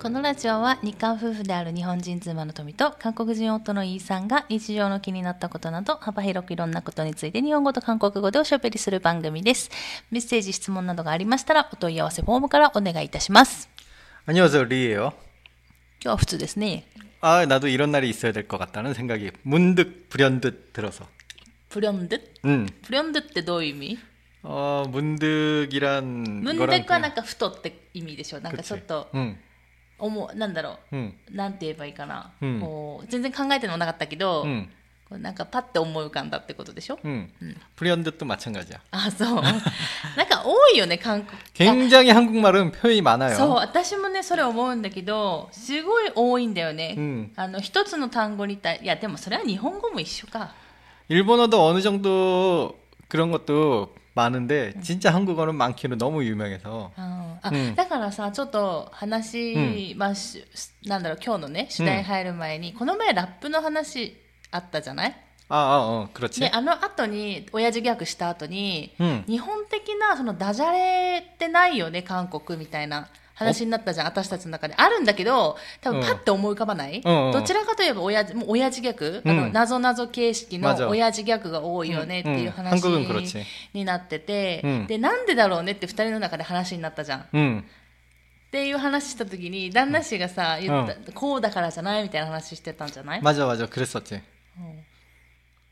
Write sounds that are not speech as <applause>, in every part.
このラジオは日韓夫婦である日本人妻の富と韓国人夫のイーさんが日常の気になったことなど幅広くいろんなことについて日本語と韓国語でおしゃべりする番組です。メッセージ、質問などがありましたらお問い合わせフォームからお願いいたします。 안녕하세요, 리예요. 今日は普通ですね。 아, 나도 이런 날이 있어야 될 것 같다는 생각이 문득 불현듯 들어서. プリョンドゥ 음, プリョンドゥってどういう意味 어, 문득이란 ムンデ 거랑 クはなんか太って意味でしょなんかちょっと 응, 思うなんだろ 응, うなんて言えばいいかな、うんこう全然考えてのもなかったけど、 응, こうなんかパッて思い浮かんだってことでしょ 응. 불현듯도 마찬가지야. あそう<laughs> なんか多いよね韓国 굉장히 한국말은 표현이 そう 많아요. 私もねそれ思うんだけどすごい多いんだよね、うんあの一つの単語に対いやでもそれは日本語も一緒か 일본어도 어느 정도 그런 것도 많은데 진짜 한국어는 많기는 너무 유명해서. ああ、うんだからさちょっと話、まあ、しなんだろう今日のね主題入る前に、この前ラップの話あったじゃない 아, 아, 어, 그렇지. であの後に親父ギャグした後に、うん日本的なそのダジャレってないよね韓国みたいな 話になったじゃん私たちの中であるんだけど多分うんパッて思い浮かばない、うんうんどちらかといえば親父もう親父ギャグ、うんあの謎々形式の 맞아 親父ギャグが多いよねっていううん話韓国그렇지 になってて、うんでなんでだろうねって二人の中で話になったじゃん。 응, っていう話した時に旦那氏がさ言った、こうだからじゃないみたいな話してたんじゃない 맞아, 맞아. 그랬었지.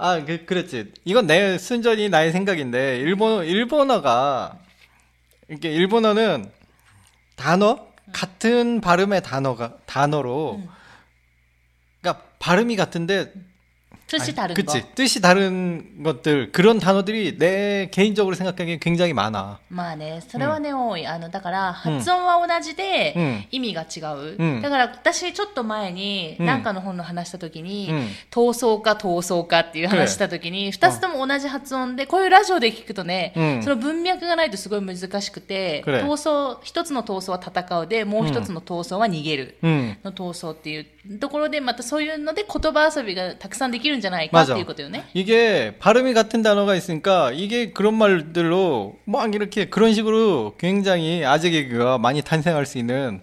아, 그, 그랬지. 이건 내, 순전히 나의 생각인데, 일본, 일본어가, 이렇게 일본어는 단어? 같은 발음의 단어가, 단어로, 그러니까 발음이 같은데, 年たる 아니, 그치. 뜻이 다른 것들, 그런 단어들이 내 개인적으로 생각하기에 굉장히 많아. まあねそれはね、多いあのだから発音は同じで、うん意味が違う、うんだから私ちょっと前にうん何かの本の話した時に、うん闘争か闘争かっていう話した時に2つとも同じ発音でこういうラジオで聞くとね、うんその文脈がないとすごい難しくてくれ闘争一つの闘争は戦うでもう一つの闘争は逃げる、 음. の闘争っていうところでまたそういうので言葉遊びがたくさんできる んじゃないかっていうことよね。 이게 발음이 같은 단어가 있으니까 이게 그런 말들로 막 이렇게 그런 식으로 굉장히 아재 개그가 많이 탄생할 수 있는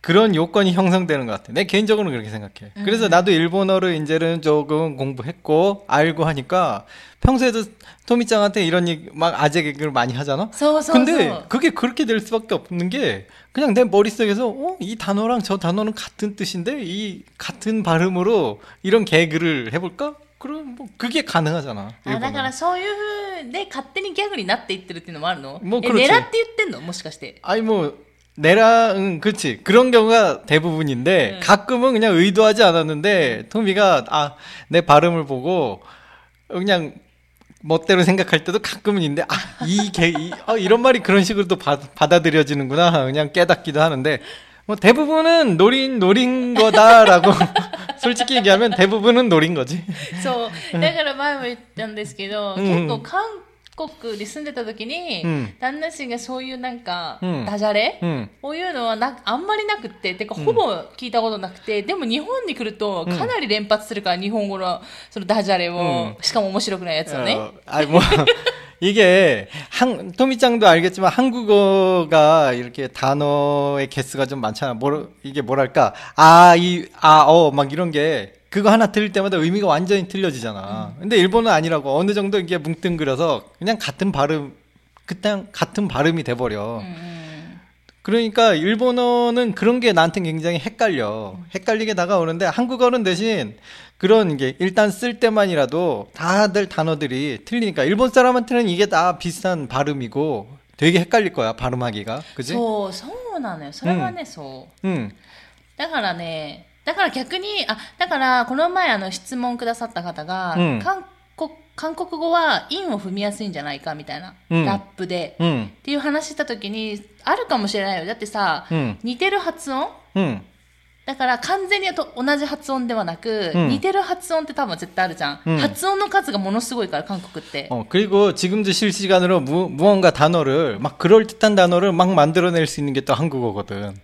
그런 요건이 형성되는 것 같아. 내 개인적으로는 그렇게 생각해. 그래서 나도 일본어를 이제는 조금 공부했고 알고 하니까 평소에도 토미짱한테 이런 얘기 막 아재 개그를 많이 하잖아. そうそうそう 근데 그게 그렇게 될 수밖에 없는 게 그냥 내 머릿속에서 어, 이 단어랑 저 단어는 같은 뜻인데 이 같은 발음으로 이런 개그를 해볼까? 그럼 뭐 그게 가능하잖아. あだか 일본어는. らそういう風で勝手にギャグになっていってるっていうのもあるのえもうこれ狙って言ってんのもしかして。 아니 뭐 내랑 응, 그렇지 그런 경우가 대부분인데 네. 가끔은 그냥 의도하지 않았는데 토미가 아 내 발음을 보고 그냥 멋대로 생각할 때도 가끔은 있는데 아이개 이, 어, 이런 말이 그런 식으로 또 받, 받아들여지는구나 그냥 깨닫기도 하는데 뭐 대부분은 노린 노린 거다라고 <laughs> 솔직히 얘기하면 대부분은 노린 거지. そう。だから前も言ったんですけど、うん結構韓 国に住んでた時に、うん旦那氏がそういうなんか、うんダジャレ、 응. こういうのはなあんまりなくって、てかほぼ聞いたことなくて、でも日本に来るとかなり連発するから、日本語のそのダジャレを、しかも面白くないやつをね。 어, 아니 뭐 <laughs> 이게 한 토미짱도 알겠지만 한국어가 이렇게 단어의 개수가 좀 많잖아. 뭐 이게 뭐랄까 아이아어 막 이런 게 그거 하나 들을 때마다 의미가 완전히 틀려지잖아. 근데 일본은 아니라고 어느 정도 이게 뭉뚱그려서 그냥 같은 발음 그냥 같은 발음이 돼버려. うん 그러니까 일본어는 그런 게 나한테 굉장히 헷갈려. 헷갈리게 다가오는데 한국어는 대신 그런 게 일단 쓸 때만이라도 다들 단어들이 틀리니까 일본 사람한테는 이게 다 비슷한 발음이고 되게 헷갈릴 거야 발음하기가. 그지? そう、そうなのよ。それはね、そう。 응. だからね、 だから逆に、あ、だからこの前あの質問くださった方が、うん韓国、韓国語は韻を踏みやすいんじゃないかみたいな、うんラップで。 응. っていう話した時に、あるかもしれないよ。だってさ、 응. 似てる発音 응. だから完全にと同じ発音ではなく、うん似てる発音って多分絶対あるじゃん、うん発音の数がものすごいから韓国って、 어, 그리고 지금도 실시간으로 무, 무언가 단어를 막 그럴듯한 단어를 막 만들어낼 수 있는 게 또 한국어거든.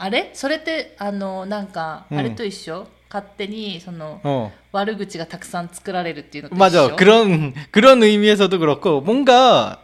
あーあれそれってあのなんか、うんあれと一緒勝手にその、 어. 悪口がたくさん作られるっていうのと一緒 맞아. 그런, 그런 의미에서도 그렇고, 뭔가,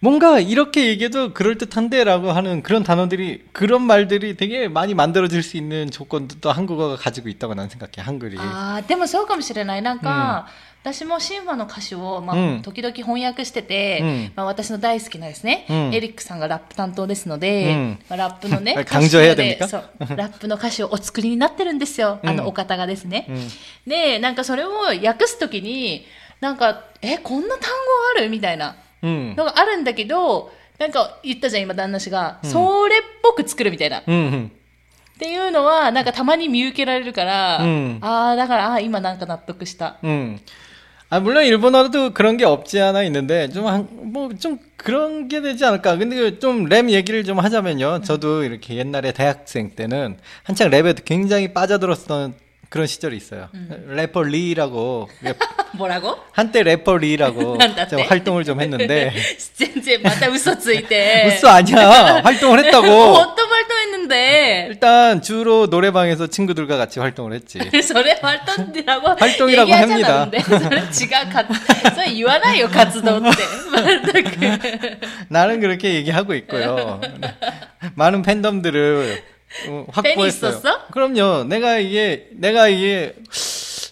뭔가 이렇게 얘기해도 그럴듯한데라고 하는 그런 단어들이, 그런 말들이 되게 많이 만들어질 수 있는 조건도 또 한국어가 가지고 있다고 난 생각해, 한글이. あーでもそうかもしれないなんか、 私もシンファの歌詞を、まあ、時々翻訳してて、うん、まあ、私の大好きなですね、うん、エリックさんがラップ担当ですので、まあ、ラップのね <laughs> 感情でラップの歌詞をお作りになってるんですよあのお方がですね。でなんかそれを訳すときになんかえこんな単語ある？みたいなのがあるんだけど、なんか言ったじゃん今旦那氏が、それっぽく作るみたいな。うんうん。っていうのはなんかたまに見受けられるから、ああだからあ今なんか納得した、うん、 아, 물론 일본어도 그런 게 없지 않아 있는데, 좀, 한, 뭐, 좀 그런 게 되지 않을까. 근데 그좀랩 얘기를 좀 하자면요. 저도 이렇게 옛날에 대학생 때는 한창 랩에 굉장히 빠져들었던 그런 시절이 있어요. 음. 래퍼 리라고 <laughs> 뭐라고? 한때 래퍼 리라고 <laughs> 좀 활동을 좀 했는데 <laughs> 진짜 맞다 웃었어 이때. 웃어 아니야 활동을 했다고. 어, 어떤 활동했는데? 일단 주로 노래방에서 친구들과 같이 활동을 했지. 저래 활동이라고 활동이라고 합니다. 지가 가서 유아나요 가츠도인데 나는 그렇게 얘기하고 있고요. 많은 팬덤들을 어, 확보했어요. 있었어? 그럼요. 내가 이게 내가 이게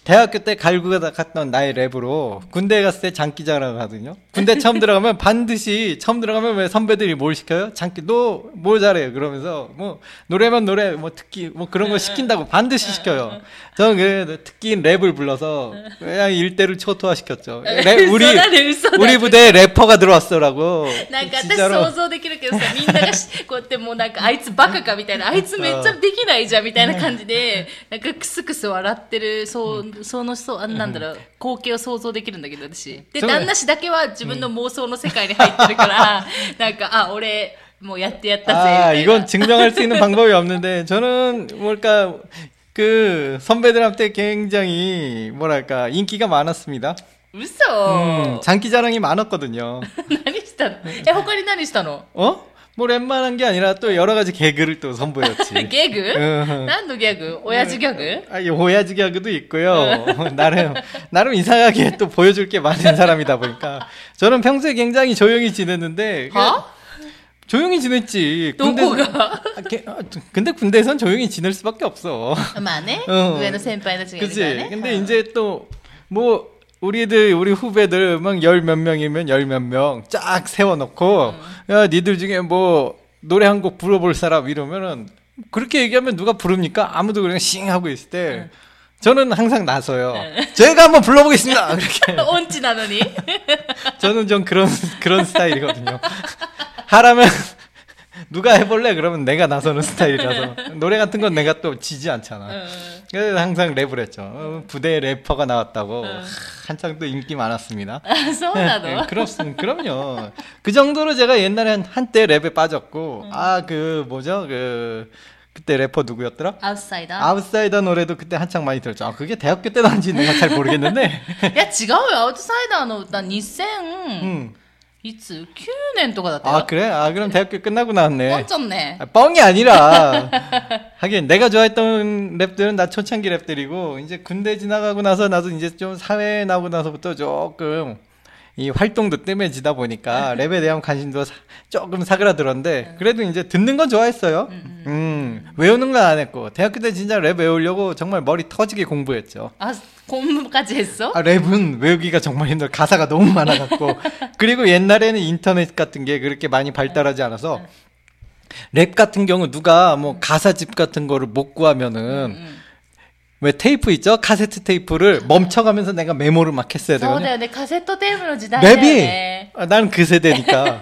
대학교 때 갈고 갔던 나의 랩으로 군대 갔을 때 장기자랑 하거든요. 군대 처음 들어가면 반드시 처음 들어가면 왜 선배들이 뭘 시켜요? 장기 너 뭐 잘해? 그러면서 뭐 노래만 노래 뭐 특기 뭐 그런 거 시킨다고 반드시 시켜요. 저는 그래 특기 랩을 불러서 그냥 일대를 초토화 시켰죠. 랩, <laughs> 우리 嘘だね、嘘だね 우리 부대에 래퍼가 들어왔어라고. なんか私 진짜로 想像できるけどさ、みんながしこうやってもうなんかあいつバカかみたいな、あいつめっちゃできないじゃんみたいな感じで、なんかクスクス笑ってる、そう、 その、そう、あなんだろう、光景を想像できるんだけど私。で、そう旦那氏だけは自分の妄想の世界に入ってるから、なんか、あ、俺、もうやってやったぜ、み 아, たい 이건 な。 증명할 수 있는 방법이 없는데, 저는, 뭘까, 그, 선배들한테 굉장히, 뭐랄까, 인기가 많았습니다. 嘘、 음, 장기 자랑이 많았거든요. 何したのえ、他に何したの 어? 뭐 웬만한 게 아니라 또 여러 가지 개그를 또 선보였지. <laughs> 개그? 난도 개그. 오야지 개그. 아, 오야지 개그도 있고요. <laughs> 나름 나름 이상하게 또 보여줄 게 많은 사람이다 보니까 저는 평소에 굉장히 조용히 지냈는데. 그 어? 조용히 지냈지. 노코가. 군대, 아, 아, 근데 군대에선 조용히 지낼 수밖에 없어. 맞네. 우에노 선배의 중에. 그치. 근데 어. 이제 또 뭐 우리들 우리 후배들 막 열 몇 명이면 열 몇 명 쫙 세워놓고. 음. 야 니들 중에 뭐 노래 한 곡 불러볼 사람 이러면은 그렇게 얘기하면 누가 부릅니까? 아무도 그냥 싱 하고 있을 때 네. 저는 항상 나서요. 네. 제가 한번 불러보겠습니다. 그렇게 <laughs> 온지 나더니 저는 좀 그런 그런 스타일이거든요. <laughs> 하라면 누가 해볼래? 그러면 내가 나서는 <laughs> 스타일이라서 노래 같은 건 내가 또 지지 않잖아. 그래서 항상 랩을 했죠. 어, 부대 래퍼가 나왔다고 한창 또 인기 많았습니다. 아, 예, 그렇, 그럼요. 그 정도로 제가 옛날에 한때 랩에 빠졌고 아그 뭐죠 그 그때 래퍼 누구였더라? 아웃사이더. 아웃사이더 노래도 그때 한창 많이 들었죠. 아, 그게 대학교 때 나온지 내가 잘 모르겠는데. <laughs> いや, 지금 아웃사이더は何年生. 음. いつ ?9 年とかだったよ。 아, 그래? 아, 그럼 대학교 끝나고 나왔네. ポンちゃんね。 아, 뻥이 아니라 <laughs> 하긴 내가 좋아했던 랩들은 다 초창기 랩들이고 이제 군대 지나가고 나서 나도 이제 좀 사회에 나오고 나서부터 조금 이 활동도 뜸해지다 보니까 랩에 대한 관심도 사- 조금 사그라들었는데 그래도 이제 듣는 건 좋아했어요. 음, 외우는 건 안 했고 대학교 때 진짜 랩 외우려고 정말 머리 터지게 공부했죠. 아, 공부까지 했어? 아, 랩은 외우기가 정말 힘들어. 가사가 너무 많아갖고. <laughs> 그리고 옛날에는 인터넷 같은 게 그렇게 많이 발달하지 않아서 랩 같은 경우 누가 뭐 가사집 같은 거를 못 구하면은 왜 테이프 있죠? 카세트 테이프를 멈춰가면서 내가 메모를 막 했어야 そうだ 되거든요. よね。カセットテープの時代だよ 랩이 ね。 아, 나는 그 세대니까. <laughs>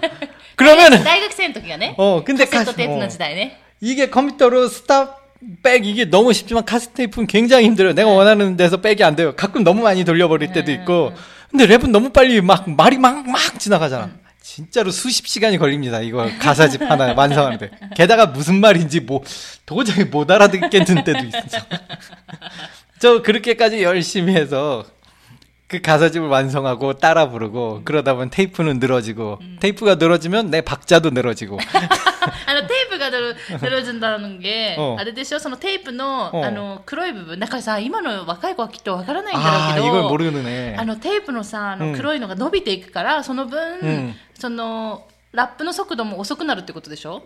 그러면은 大学生の時がね。 어 カ 근데 セット 카- テープ 어, の時代ね。 이게 컴퓨터로 스탑 백 이게 너무 쉽지만 카세트 테이프는 굉장히 힘들어요. 내가 원하는 데서 백이 안 돼요. 가끔 너무 많이 돌려버릴 때도 있고. 근데 랩은 너무 빨리 막 말이 막 막 지나가잖아. 진짜로 수십 시간이 걸립니다. 이거 가사집 하나 완성하는데. 게다가 무슨 말인지 뭐 도저히 못 알아듣겠는 때도 있어. <laughs> 저 그렇게까지 열심히 해서 그 가사집을 완성하고 따라 부르고 그러다 보면 테이프는 늘어지고 테이프가 늘어지면 내 박자도 늘어지고 <laughs> あのテープがだるぬるずんだのげ、あれでしょ、そのテープのあの黒い部分、なんかさ、今の若い子はきっとわからないんだろうけど、あのテープのさ、あの黒いのが伸びていくから、その分、そのラップの速度も遅くなるってことでしょ？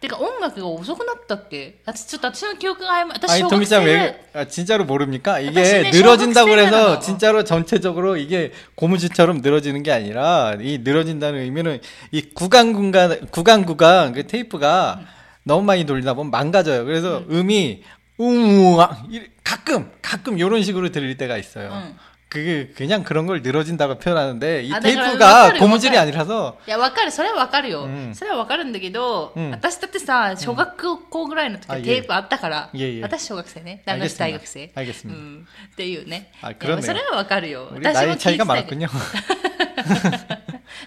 てか音楽が遅くなったっけ私ちょっと私の記憶が曖昧私 아니 小学 동기짱 生 왜 아, 진짜로 모릅니까? 이게 사실은 늘어진다고小学生 그래서 なの。 진짜로 전체적으로 이게 고무줄처럼 늘어지는 게 아니라 이 늘어진다는 의미는 이 구간 구간 구간 구간 그 테이프가 너무 많이 돌리다 보면 망가져요. 그래서 음이 우와 가끔 가끔 이런 식으로 들릴 때가 있어요. 응. 그게 그냥 그런 걸 늘어진다고 표현하는데 이 아, 내가 테이프가わかるよ 고무줄이 わかる 아니라서 いやわかるそれはわかるよ、うんそれはわかるんだけど、うん私だってさ小学校ぐらいの時はあいえテープあったから、いえいえ私小学生ね旦那氏大学生 알겠습니다 うん、っていうねあいや 그렇네요 それはわかるよ 우리 私も 나이 聞い 차이가 てたけど 많았군요.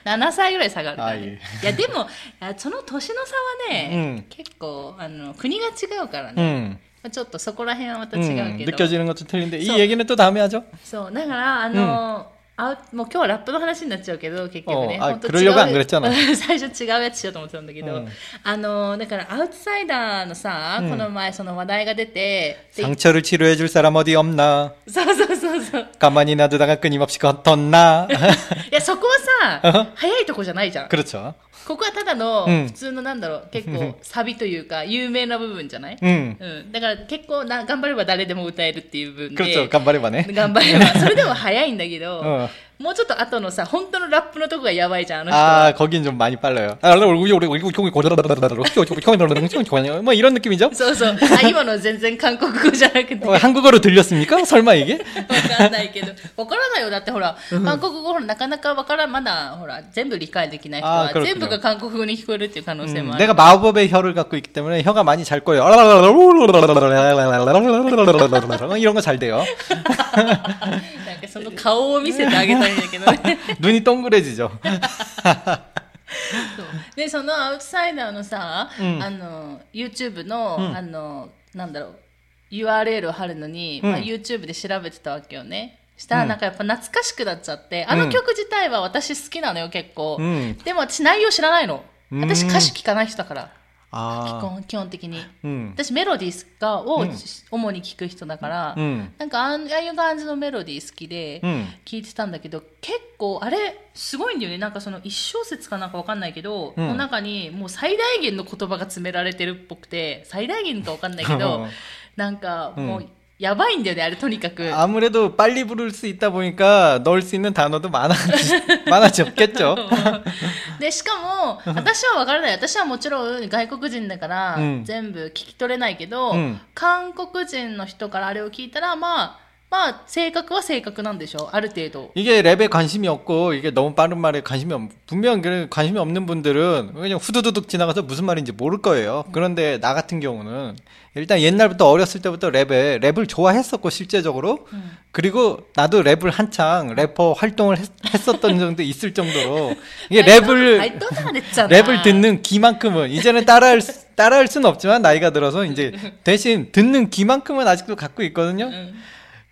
7歳ぐらい差があるから、あい<laughs> ねえ、いやでもあその年の差はね、うん結構あの国が違うからね、 음, まあ ちょっとそこら辺はまた違 음, うけど、 느껴지는 것도 틀린데 이 저- 얘기는 또 다음에 하죠. そうだからあの、あもう今日はラップの話になっちゃうけど結局ね<laughs> おあ本当 그러려고안 違う 그랬잖아 最初違うやつしようと思ってたんだけど、うんあのだからアウトサイダーのさ、うんこの前その話題が出てで 상처를 치료해줄 사람 어디 없나? そうそうそうそう 가만히 놔두다가 끊임없이 걷었나? <laughs> いやそこはうんさ早いとこじゃないじゃん 그렇죠. ここはただの普通のなんだろう、うん、結構サビというか有名な部分じゃない、うん、うん、だから結構な頑張れば誰でも歌えるっていう部分で。<laughs> 頑張ればね。頑張れば。<laughs> それでも早いんだけど、もうちょっと後のさ本当のラップのとこがやばいじゃんあの人 아, 거긴 좀 많이 빨라요. 아, 뭐 이런 느낌이죠? そうそうあ今の全然韓国語じゃなくて 어, 한국어로 들렸습니까? 설마 이게? わかんないけどわからないよだってほら韓国語ほらなかなかわからんまだほら全部理解できない人はあー그렇군요 全部が韓国語に聞こえるっていう可能性 음, もある、 내가 마법의 혀를 갖고 있기 때문에 혀가 많이 잘 거예요. 이런 거 잘 돼요. なんかその顔を見せてあげたい 感じだけどね。<laughs> ルニトングレジじゃん。そでそのアウトサイダーのさ、うん、あの YouTube の、うん、あのなんだろう URL を貼るのに、うん、まあ、YouTube で調べてたわけよね。したらなんかやっぱ懐かしくなっちゃって、あの曲自体は私好きなのよ結構、でも私内容知らないの。私歌手聞かない人だから。基本基本的に、うん、私メロディーがを、主に聴く人だから、うん、なんかああいう感じのメロディー好きで聴いてたんだけど、結構あれすごいんだよね。なんかその1小節かなんか分かんないけど、うん、の中にもう最大限の言葉が詰められてるっぽくて最大限か分かんないけど <laughs> なんかもう。やばいんだよねあれとにかく 아무래도 빨리 부를 수 있다 보니까 넣을 수 있는 단어도 많아 <laughs> 많아졌겠죠. でしかも私はわからない私はもちろん外国人だからうん全部聞き取れないけど、うん韓国人の人からあれを聞いたらまあ まあ性格は性格なんでしょある程度 이게 랩에 관심이 없고 이게 너무 빠른 말에 관심이 없 분명 그 관심이 없는 분들은 그냥 후두두둑 지나가서 무슨 말인지 모를 거예요. 그런데 나 같은 경우는 일단 옛날부터 어렸을 때부터 랩에 랩을 좋아했었고 실제적으로 그리고 나도 랩을 한창 래퍼 활동을 했, 었던 정도 있을 정도로 <laughs> 이게 あ 랩을 いどうなんでっちゃうな 랩을 듣는 귀만큼은 이제는 따라할 수- 따라할 수는 없지만 나이가 들어서 이제 <laughs> 대신 듣는 귀만큼은 아직도 갖고 있거든요. うん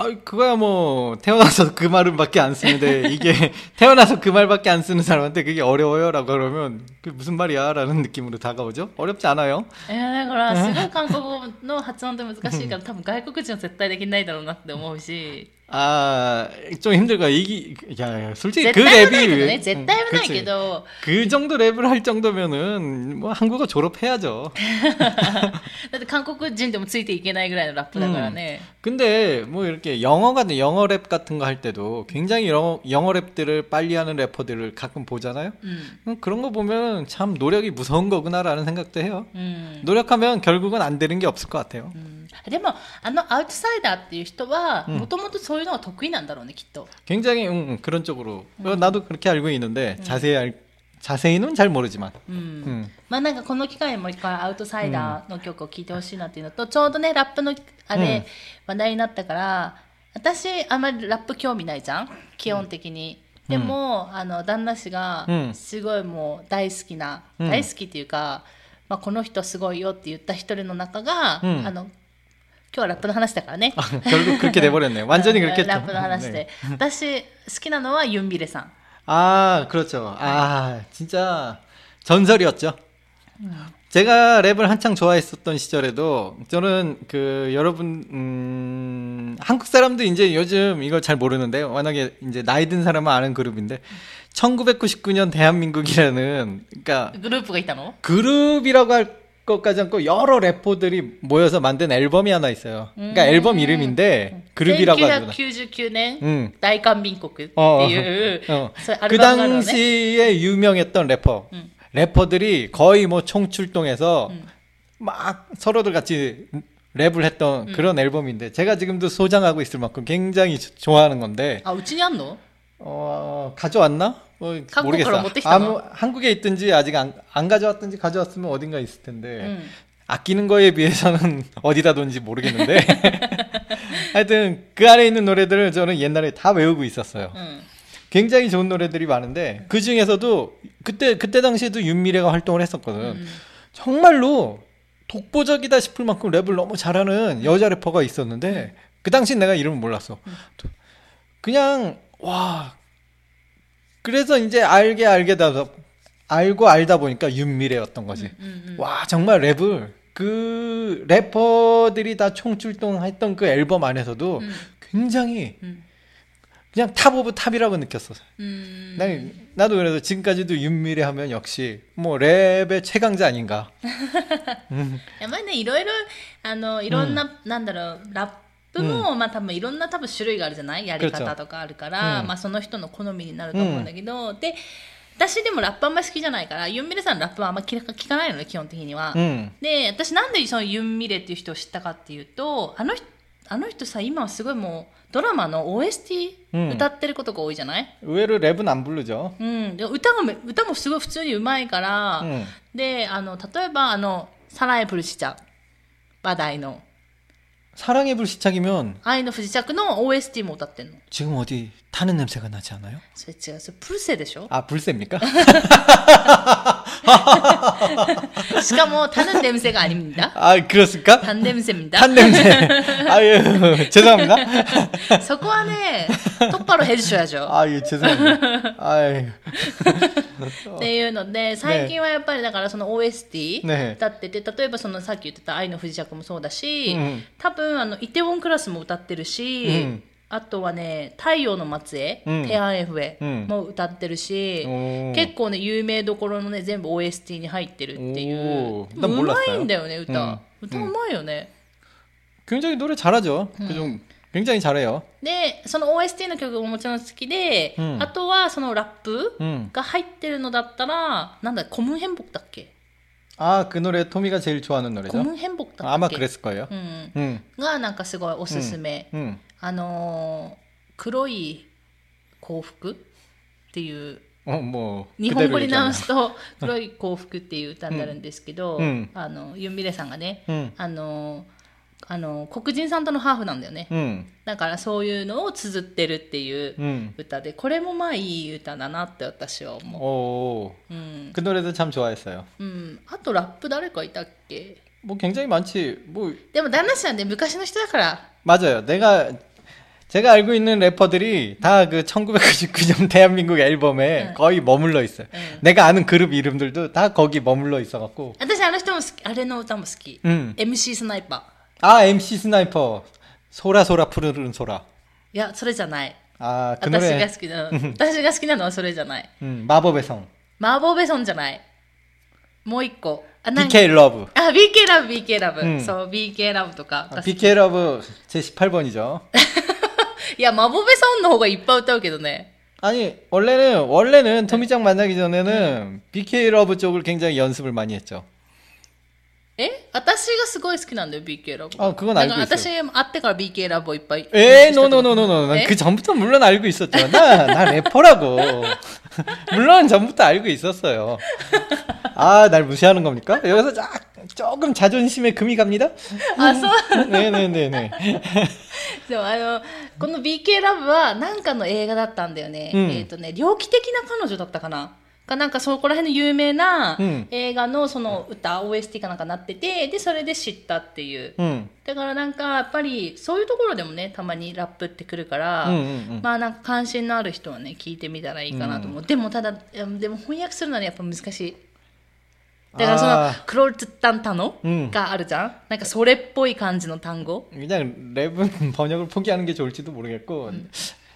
아, 그거야 뭐 태어나서 그 말은밖에 안 쓰는데 이게 <laughs> 태어나서 그 말밖에 안 쓰는 사람한테 그게 어려워요라고 그러면 그게 무슨 말이야라는 느낌으로 다가오죠. 어렵지 않아요. えーだ<laughs> からすごい韓国語の発音って難しいから多分外国人は絶対できないだろうなって思うし 아, 좀 힘들고, 이기, 야, 야, 솔직히 그 絶対はない 랩이. けどね 응, 絶対はないけ 그치. ど 그 정도 랩을 할 정도면은, 뭐, 한국어 졸업해야죠. <laughs> だって 韓国人でもついていけないぐらいのラップだからね、 근데, 뭐, 이렇게 영어 같은, 영어 랩 같은 거 할 때도 굉장히 영어, 영어 랩들을 빨리 하는 래퍼들을 가끔 보잖아요? うん、 음, 그런 거 보면 참 노력이 무서운 거구나라는 생각도 해요. うん、 노력하면 결국은 안 되는 게 없을 것 같아요. うんでもあのアウトサイダーっていう人はうんもともとそういうのが得意なんだろうねきっと 굉장히 응, 응, 그런 쪽으로 어, 나도 그렇게 알고 있는데 자세히 알, 자세히는 잘 모르지만 うん、 음. まあなんかこの機会にもう一回アウトサイダーの曲を聴いてほしいなっていうのと、ちょうどねラップのあれ、うん話題になったから私あんまりラップ興味ないじゃん基本的に、でもあの旦那氏がうんすごいもう大好きな、うん大好きっていうか、まあ、この人すごいよって言った一人の中が、うんあの今日はラップの話だからね 아, 결국 그렇게 돼버렸네요. <laughs> 완전히 ラ 그렇게 했죠. ップの話で、 네. 私好きなのはユンビレさん 아, 그렇죠. 아, 진짜 전설이었죠. 제가 랩을 한창 좋아했었던 시절에도 저는 그 여러분 음 한국 사람도 이제 요즘 이걸 잘 모르는데 워낙에 이제 나이 든 사람은 아는 그룹인데 1999년 대한민국이라는 그러니까 그룹이 있다노? 그룹이라고 할 것까지 않고 여러 래퍼들이 모여서 만든 앨범이 하나 있어요. 그러니까 앨범 이름인데 그룹이라고 하죠. 1999년 음. 나이간민국 어, 어, 그, 어. 그 당시에 유명했던 래퍼 음. 래퍼들이 거의 뭐 총출동해서 음. 막 서로들 같이 랩을 했던 음. 그런 앨범인데 제가 지금도 소장하고 있을 만큼 굉장히 좋아하는 건데. 아, 우찌냐노? 어, 가져왔나? 뭐 모르겠어. 아무 한국에 있든지 아직 안, 안 가져왔든지 가져왔으면 어딘가 있을 텐데 음. 아끼는 거에 비해서는 <laughs> 어디다 둔지 모르겠는데 <laughs> 하여튼 그 안에 있는 노래들을 저는 옛날에 다 외우고 있었어요. 음. 굉장히 좋은 노래들이 많은데 그 중에서도 그때 그때 당시에도 윤미래가 활동을 했었거든. 음. 정말로 독보적이다 싶을 만큼 랩을 너무 잘하는 여자 래퍼가 있었는데 그 당시 내가 이름을 몰랐어. 그냥 와 그래서 이제 알게 알게 다 알고 알다 보니까 윤미래였던 거지. うんうん。 와 정말 랩을 그 래퍼들이 다 총출동했던 그 앨범 안에서도 うん。 굉장히 うん。 그냥 탑 오브 탑이라고 느꼈어. うん。 난, 나도 그래서 지금까지도 윤미래 하면 역시 뭐 랩의 최강자 아닌가. <laughs> やっぱりね、いろいろ、あの、いろんな、なんだろう、ラッ 分も、うん、まあ多分いろんな多分種類があるじゃない？やり方とかあるから、うん、まあその人の好みになると思うんだけど、で私でもラップあんまり好きじゃないからユンミレさんのラップはあんまり聞かないのね基本的には、で私なんでそのユンミレっていう人を知ったかっていうとあの人あの人さ今はすごいもうドラマの OST 歌ってることが多いじゃない、うん、上るレブなんブルじゃうん、で歌も歌もすごい普通にうまいから、うん、であの例えばあのサライプルシチャ話題の。 사랑의 불시착이면 아이노 불시착의 OST 뭐 어때? 지금 어디 타는 냄새가 나지 않아요? 제가 불새대쇼. 아 불새입니까? <laughs> <laughs> しかもタヌンデムセがありんだ 아 그렇습니까? タンデムセみだ 탄 냄새. <laughs> 아유 죄송합니다. そこはねトッパロヘルショやじょ 아유 죄송합니다. 아유 <laughs> っていうので最近はやっぱりだからその OST ね歌ってて、例えばそのさっき言ってた「愛の不時着」もそうだし、うん多分あのイテウォンクラスも歌ってるし、うん あとはね「太陽の末裔」うんテアンエフェうんも歌ってるし、おー結構ね有名どころのね全部 OST に入ってるっていうおーでもうま 난몰랐어요 いんだよね歌、うん歌うまいよね、 굉장히 노래 잘하죠. 그좀 굉장히 잘해요. でその OST の曲ももちろん好きで、うんあとはそのラップ 음. が入ってるのだったらなんだコムンヘンボクだっけ 아 그 노래 토미가 제일 좋아하는 コ 노래죠. ムンヘンボクだっけ 아마 그랬을 거예요. うん、 음. がなんかすごいおすすめ、 음. あのー黒い幸福っていう 어, 뭐 日本語 그대로 に直 얘기하면. すと「<laughs> 黒い幸福」っていう歌になるんですけど、うんあのユンビレさんがね、 음. あのあの黒人さんとのハーフなんだよね、 음. だからそういうのを綴ってるっていう 음. 歌でこれもまあいい歌だなって私は思 오. う、うん、 그 노래도 참 좋아했어요. うん、あとラップ誰かいたっけ 뭐 굉장히 많지. 뭐 でも旦那さんね昔の人だから 맞아요. 내가 제가 알고 있는 래퍼들이 다 그 1999년 <laughs> 대한민국 앨범에 응. 거의 머물러 있어요. 응. 내가 아는 그룹 이름들도 다 거기 머물러 있어갖고. 아는人も MC 음. 스나이퍼. 아 MC 스나이퍼. 솔아 솔아 푸르른 솔아. いや, それじゃない. 아, 그 노래. 私が好きなのはそれじゃない. 음. 음, 마법의 성. 마법의 성じゃない. もう一個. 아, BK Love. 아, BK Love, BK Love. 음. そう BK Loveとか. BK Love 제 18번이죠. <laughs> いや、マボベソンの方がいっぱい歌うけどね。 아니, 원래는 원래는 토미짱 만나기 전에는 BK 러브 쪽을 굉장히 연습을 많이 했죠. え私がすごい好きなんだよ、BK ラブ。あ그건 だ 알고 から 있어요 私会ってから BK ラブをいっぱい。 에이, 노노노노노. 에? 그 전부터 물론 알고 있었죠. 나, 나 래퍼라고. <laughs> 물론 전부터 알고 있었어요. 아, 날 무시하는 겁니까? 여기서 쫙, 조금 자존심에 금이 갑니다? あ、そう。 네네네네. でもあの、この BK ラブはなんかの映画だったんだよね。うんえっ、とね、猟奇的な彼女だったかな。 かなんかそこら辺の有名なうん映画のその歌、OST かなんかなってて、で、それで知ったっていう。 음, だからなんかやっぱりそういうところでもね、たまにラップってくるから、 음, 음, 음. まあなんか関心のある人はね、聞いてみたらいいかなと思う。でもただ、うんでも翻訳するのはねやっぱ難しい。だからそのあー、クロルツッタンタノうんがあるじゃん、なんかそれっぽい感じの単語。 그냥 랩은 번역을 포기하는 게 좋을지도 모르겠고,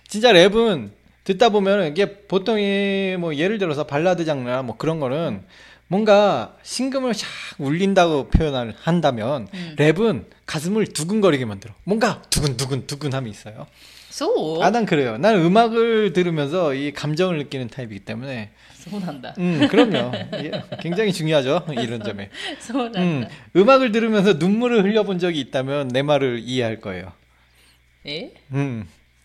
진짜 랩은 듣다 보면 이게 보통이 뭐 예를 들어서 발라드 장르나 뭐 그런 거는 뭔가 심금을 샥 울린다고 표현을 한다면 음. 랩은 가슴을 두근거리게 만들어. 뭔가 두근두근 두근함이 있어요. So. 아, 난 그래요. 난 음악을 들으면서 이 감정을 느끼는 타입이기 때문에. 서운한다. 음, 그럼요. 예, 굉장히 중요하죠. 이런 점에. <laughs> 서운한다. 음, 음악을 들으면서 눈물을 흘려본 적이 있다면 내 말을 이해할 거예요. 예? 음.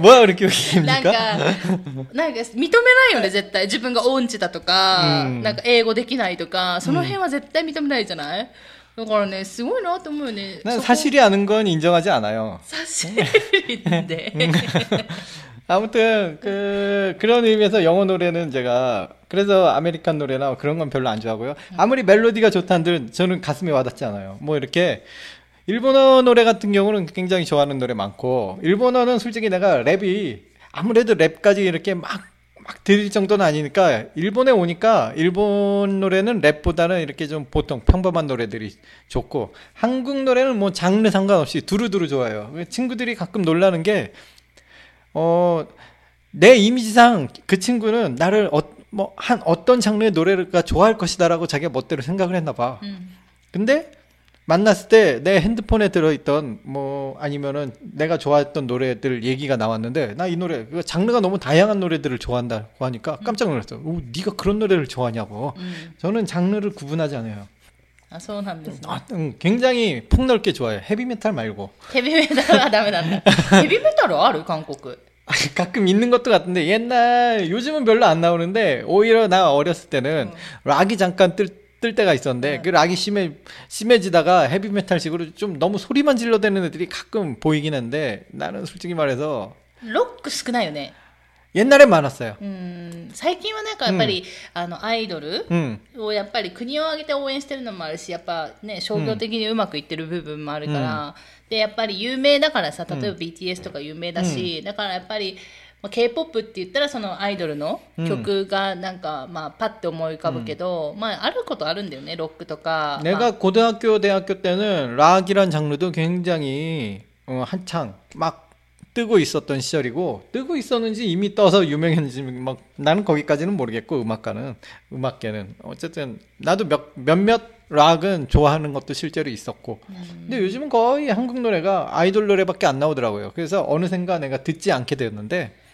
뭐가 그렇게 なん 웃깁니까? か、なんか認めないよね、絶対。自分が音痴だとか、うんなんか英語できないとか、その辺は絶対認めないじゃない、<laughs> だからね、すごいなと思うよね。 난 そこ 사실이 아는 건 인정하지 않아요. 差し入れて。 <laughs> 아무튼 그 그런 의미에서 영어 노래는 제가 그래서 아메리칸 노래나 그런 건 별로 안 좋아하고요. 아무리 멜로디가 좋다한들 저는 가슴에 와닿지 않아요. 뭐 이렇게 일본어 노래 같은 경우는 굉장히 좋아하는 노래 많고 일본어는 솔직히 내가 랩이 아무래도 랩까지 이렇게 막 막 들릴 정도는 아니니까 일본에 오니까 일본 노래는 랩보다는 이렇게 좀 보통 평범한 노래들이 좋고 한국 노래는 뭐 장르 상관없이 두루두루 좋아요. 친구들이 가끔 놀라는 게 어, 내 이미지상 그 친구는 나를 어, 뭐, 한 어떤 장르의 노래가 좋아할 것이다라고 자기가 멋대로 생각을 했나 봐. うん。 근데 만났을 때 내 핸드폰에 들어있던 뭐 아니면은 내가 좋아했던 노래들 얘기가 나왔는데 나 이 노래 그 장르가 너무 다양한 노래들을 좋아한다고 하니까 음. 깜짝 놀랐어. 요 오, 네가 그런 노래를 좋아하냐고. 음. 저는 장르를 구분하지 않아요. 아, 서운합니다. 아, 음, 굉장히 폭넓게 좋아해요. 헤비메탈 말고. 헤비메탈 하다면 안 돼. 헤비메탈 알아요, 한국 가끔 있는 것도 같은데 옛날 요즘은 별로 안 나오는데 오히려 나 어렸을 때는 음. 락이 잠깐 뜰 때. 뜰 때가 있었는데 그 락이 심해 심해지다가 헤비메탈식으로 좀 너무 소리만 질러대는 애들이 가끔 보이긴 한데 나는 솔직히 말해서 ロック少ないよね。 옛날엔 많았어요. うん。最近はなんかやっぱり、あの、アイドル 음. をやっぱり国を挙げて応援してるのもあるし、やっぱね、商業的にうまくいってる部分もあるから、で、やっぱり有名だからさ、例えば BTS とか有名だし、だからやっぱり、 まあ、K-POP って言ったらそのアイドルの曲がなんか、まあパッて思い浮かぶけど、まああることあるんだよね、ロックとか。 내가 고등학교 대학교 때는 락이란 장르도 굉장히 어, 한창 막 뜨고 있었던 시절이고 뜨고 있었는지 이미 떠서 유명했는지 막 나는 거기까지는 모르겠고 음악가는 음악계는 어쨌든 나도 몇 몇몇 락은 좋아하는 것도 실제로 있었고 근데 요즘은 거의 한국 노래가 아이돌 노래밖에 안 나오더라고요 그래서 어느샌가 내가 듣지 않게 되었는데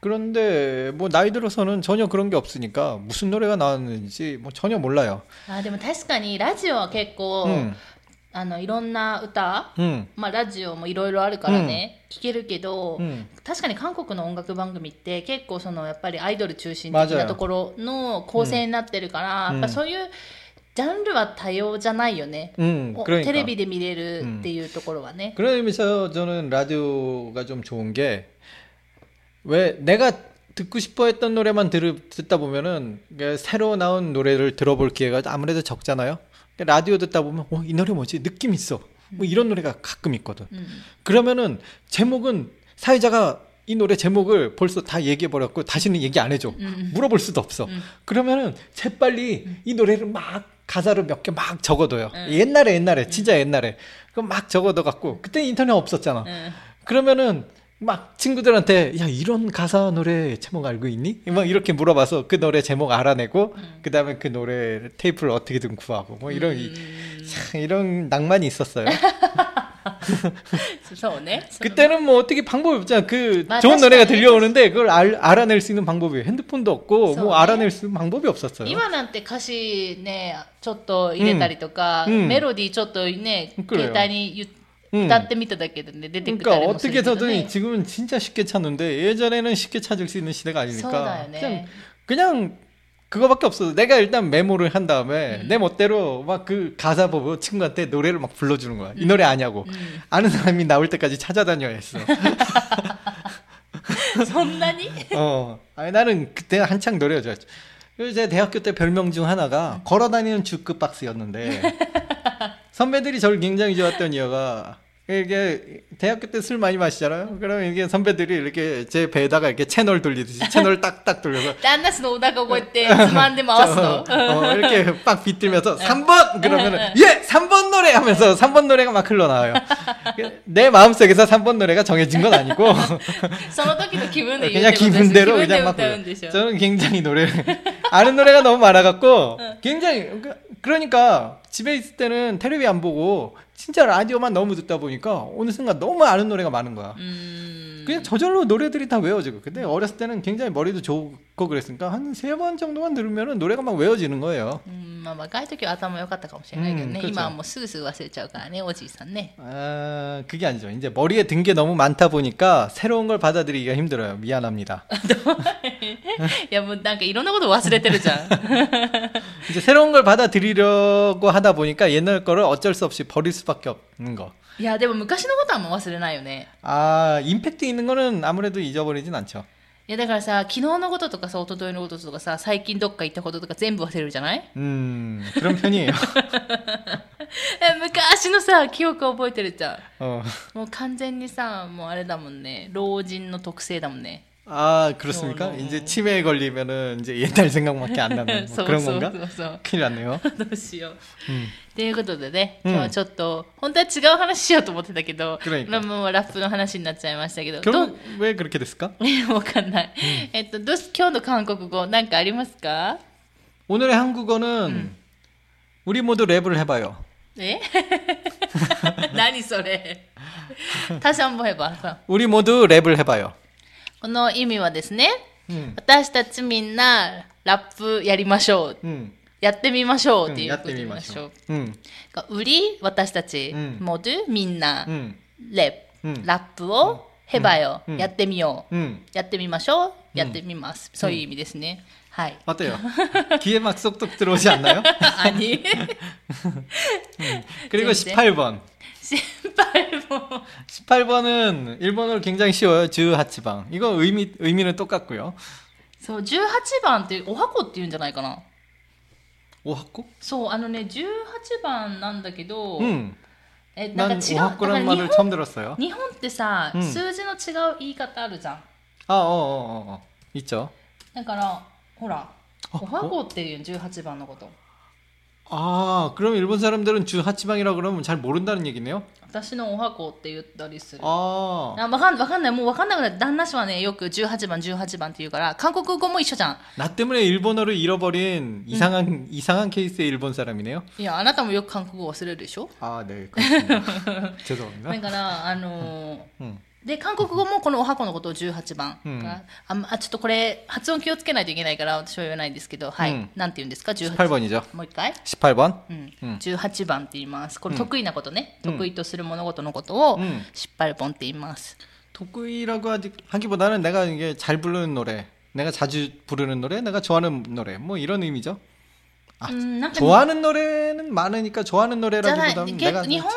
그런데 뭐 나이 들어서는 전혀 그런 게 없으니까 무슨 노래가 나왔는지 뭐 전혀 몰라요. あでも確かにラジオは結構、 음, あのいろんな歌、 음, まあ、ラジオもいろいろあるからね、聞けるけど、 음. 確かに韓国の音楽番組って結構そのやっぱりアイドル中心的 맞아요 なところの構成になってるから、うんやっぱそういうジャンルは多様じゃないよね、 음, お 그러니까. テレビで見れるっていうところはね、 그런 의미에서 저는 라디오가 좀 좋은 게 왜 내가 듣고 싶어 했던 노래만 들, 듣다 보면은 새로 나온 노래를 들어볼 기회가 아무래도 적잖아요. 라디오 듣다 보면 어, 이 노래 뭐지? 느낌 있어. 뭐 이런 노래가 가끔 있거든. 음. 그러면은 제목은 사회자가 이 노래 제목을 벌써 다 얘기해 버렸고 다시는 얘기 안 해줘. 음. 물어볼 수도 없어. 음. 그러면은 재빨리 음. 이 노래를 막 가사를 몇 개 막 적어둬요. 음. 옛날에 옛날에 음. 진짜 옛날에 그막 적어둬 갖고 그때 인터넷 없었잖아. 그러면은 막 친구들한테 야 이런 가사 노래 제목 알고 있니? 막 이렇게 물어봐서 그 노래 제목 알아내고 그 다음에 그 노래 테이프를 어떻게든 구하고 뭐 이런 이- うん 참 이런 낭만이 있었어요. <laughs> そうね 그때는 뭐 어떻게 방법이 없잖아. 그 맞아, 좋은 노래가 시간이 들려오는데 그걸 알, 알아낼 수 있는 방법이 핸드폰도 없고そうね 뭐 알아낼 수 있는 방법이 없었어요. 今なんて歌詞ねちょっと入れたりとか、うんメロディーちょっとね、くれよ携帯に言っ 음. 따뜻 밑에 닫게 되는데 그러니까 어떻게 서든 지금은 진짜 쉽게 찾는데 예전에는 쉽게 찾을 수 있는 시대가 아니니까 그냥 그냥 그거밖에 없어. 내가 일단 메모를 한 다음에 음. 내 멋대로 막 그 가사 보고 친구한테 노래를 막 불러주는 거야. 음. 이 노래 아냐고. 음. 아는 사람이 나올 때까지 찾아다녀야 했어. <laughs> 선나니? 어. 아니 나는 그때 한창 노래였죠. 제 대학교 때 별명 중 하나가 걸어다니는 주크박스였는데 <laughs> 선배들이 저를 굉장히 좋았던 이유가 이게 대학교 때 술 많이 마시잖아요. 그럼 이게 선배들이 이렇게 제 배에다가 이렇게 채널 돌리듯이 채널 <laughs> 딱딱 돌려서 딴나스 오다가 그때 그만한데 <laughs> 마왔어. 어, 이렇게 빡 비틀면서 3번! 그러면은 예! 3번 노래! 하면서 3번 노래가 막 흘러나와요. 그 내 마음속에서 3번 노래가 정해진 건 아니고 <laughs> 그냥 기분대로 그냥 막 저는 굉장히 노래 아는 노래가 너무 많아갖고 굉장히 그 그- 그러니까 집에 있을 때는 텔레비 안 보고 진짜 라디오만 너무 듣다 보니까 어느 순간 너무 아는 노래가 많은 거야. うーん 그냥 저절로 노래들이 다 외워지고. 근데 어렸을 때는 굉장히 머리도 좋고 그랬으니까 한 세 번 정도만 들으면 노래가 막 외워지는 거예요. うんまあ若い時は頭良かったかもしれないけどね、うん今はもうすぐすぐ忘れちゃうからねおじいさんね 아, 그게 아니죠. 이제 머리에 든 게 너무 많다 보니까 새로운 걸 받아들이기가 힘들어요. 미안합니다. <laughs> いやもうなんかいろんなこと忘れてるじゃん <laughs> 이제 새로운 걸 받아들이려고 하다 보니까 옛날 거를 어쩔 수 없이 버릴 수밖에 없는 거. いやでも昔のことはもう忘れないよね 아, 임팩트 있는 거는 아무래도 잊어버리진 않죠. やだからさ昨日のこととかさ一昨日のこととかさ最近どっか行ったこととか全部忘れるじゃない？うん。<laughs> 昔のさ記憶覚えてるじゃん、もう完全にさもうあれだもんね。老人の特性だもんね。 아, 그렇습니까? 어, 어, 어. 이제 치매에 걸리면은 이제 옛날 생각밖에 안 나는 뭐 そう 그런 そう 건가? そうそう 큰일 났네요. どうしよう。 음. ということでね、うん今日はちょっと、本当は違う話しようと思ってたけど、 그러니까 もうラップの話になっちゃいましたけど、ど 결국 왜 그렇게 됐을까? うわかんない。えっと、どうし今日の韓国語、なんかありますか 오늘의 한국어는 우리 모두 랩을 해봐요. え何それ他者もへばさ。 우리 모두 랩을 해봐요. この意味はですね、うん、私たちみんなラップやりましょう、うん、やってみましょうっていうことでましょう。うん、売り私たち、モドゥみんな、レップ、ラップを、ヘバよ、やってみよう、やってみましょう。やってみます。そういう意味ですね。はい。 어때요? 귀에 막 쏙쏙 들어오지 않나요? 何 그리고 진짜? 18번. 心配も。 18번은 일본어로 굉장히 쉬워요. 즈하치방. 이거 의미 의미는 똑같고요. そう、18番って、お箱って言うんじゃないかな。 오하코? そう、あのね、18番なんだけど、 음. え、なんか 난 違う。だから 오하코라는 日 말을 本 처음 들었어요. 日本ってさ、うん数字の違う言い方あるじゃん。 아, 어, 어, 어, 어. 있죠. だから、ほら、あお箱っていう18番のこと。 아, 그럼 일본 사람들은 주하치방이라 그러면 잘 모른다는 얘기네요? 私のお箱って言ったりする。 아. あわかんわかんない。もうわかんなくなって、旦那氏はね、よく18番、18番って言うから、韓国語も一緒じゃん。 나 때문에 일본어를 잃어버린 이상한 이상한 케이스의 일본 사람이네요. いや、あなたもよく韓国語忘れるでしょ 아, 네. 그렇습니다. だ <laughs> 죄송합니다. から、あのー 음. で、韓国語もこのお箱のことを18番が、うんあんあ、ちょっとこれ、発音気をつけないといけないから、私は言わないんですけど、はい。うんなんて言うんですか ?18 18번이죠. もう一回 18번. うんうん18番って言います。これうん得意なことね、うん得意とする物事のことを、うん失敗本って言います。 독일이라고 하지- 하기보다는 내가 이게 잘 부르는 노래, 내가 자주 부르는 노래, 내가 좋아하는 노래, 뭐 이런 의미죠. 아, うん、なんか 좋아하는 노래는 많으니까 좋아하는 じゃない 노래라기보다는 げ 내가 日本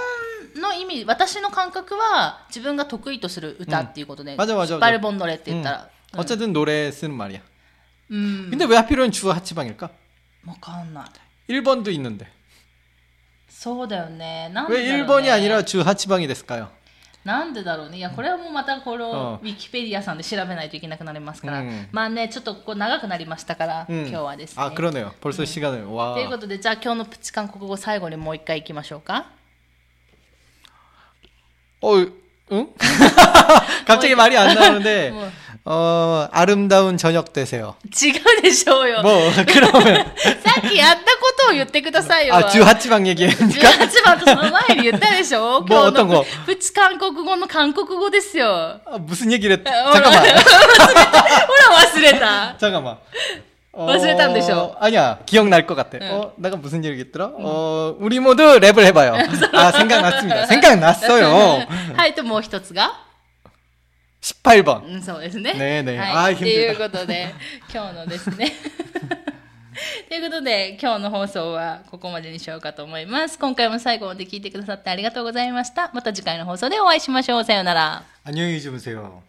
の意味私の感覚は自分が得意とする歌っていうことで、ん맞아맞아 バルボンノレって言ったら、 어쨌든 노래 쓰는 말이야. うん、 근데 왜 하필은 주 하치방일까? わかんない 1번도 있는데. そうだよねなんで 왜 だろうね 1번이 아니라 주 하치방이 됐을까요? なんでだろうねいやこれはもうまたこのうウィキペディアさんで調べないといけなくなりますから、うんまあねちょっとこう長くなりましたから、 음. 今日はですね 아 그러네요. 벌써 시간을 와. ということでじゃあ今日のプチ韓国語最後にもう一回いきましょうか 어, 응? <laughs> 갑자기 말이 안 나오는데, 뭐. 어, 아름다운 저녁 되세요. 違うでしょうよ 뭐, 그러면, さっきやったことを言ってくださいよ 아, 주 하치방 얘기합니까? 18番とその前に言ったでしょもう今日の어떤 거 プチ韓国語の韓国語ですよ 아, 무슨 얘기를 했, ほら 잠깐만, ほ<laughs> ら忘れた 잠깐만. 어,忘れたんでしょ? 아니야, 기억날 것 같아. 응. 어, 내가 무슨 얘기 했더라? 어, 우리 모두 랩을 해봐요. <laughs> 아, 생각났습니다. 생각났어요. はいともう一つが 18번. うんそうですね。ねえねえはい。あーということで、<laughs> 今日のですね。<laughs> ということで、今日の放送はここまでにしようかと思います。今回も最後まで聞いてくださってありがとうございました。また次回の放送でお会いしましょう。さようなら。 안녕히 주무세요.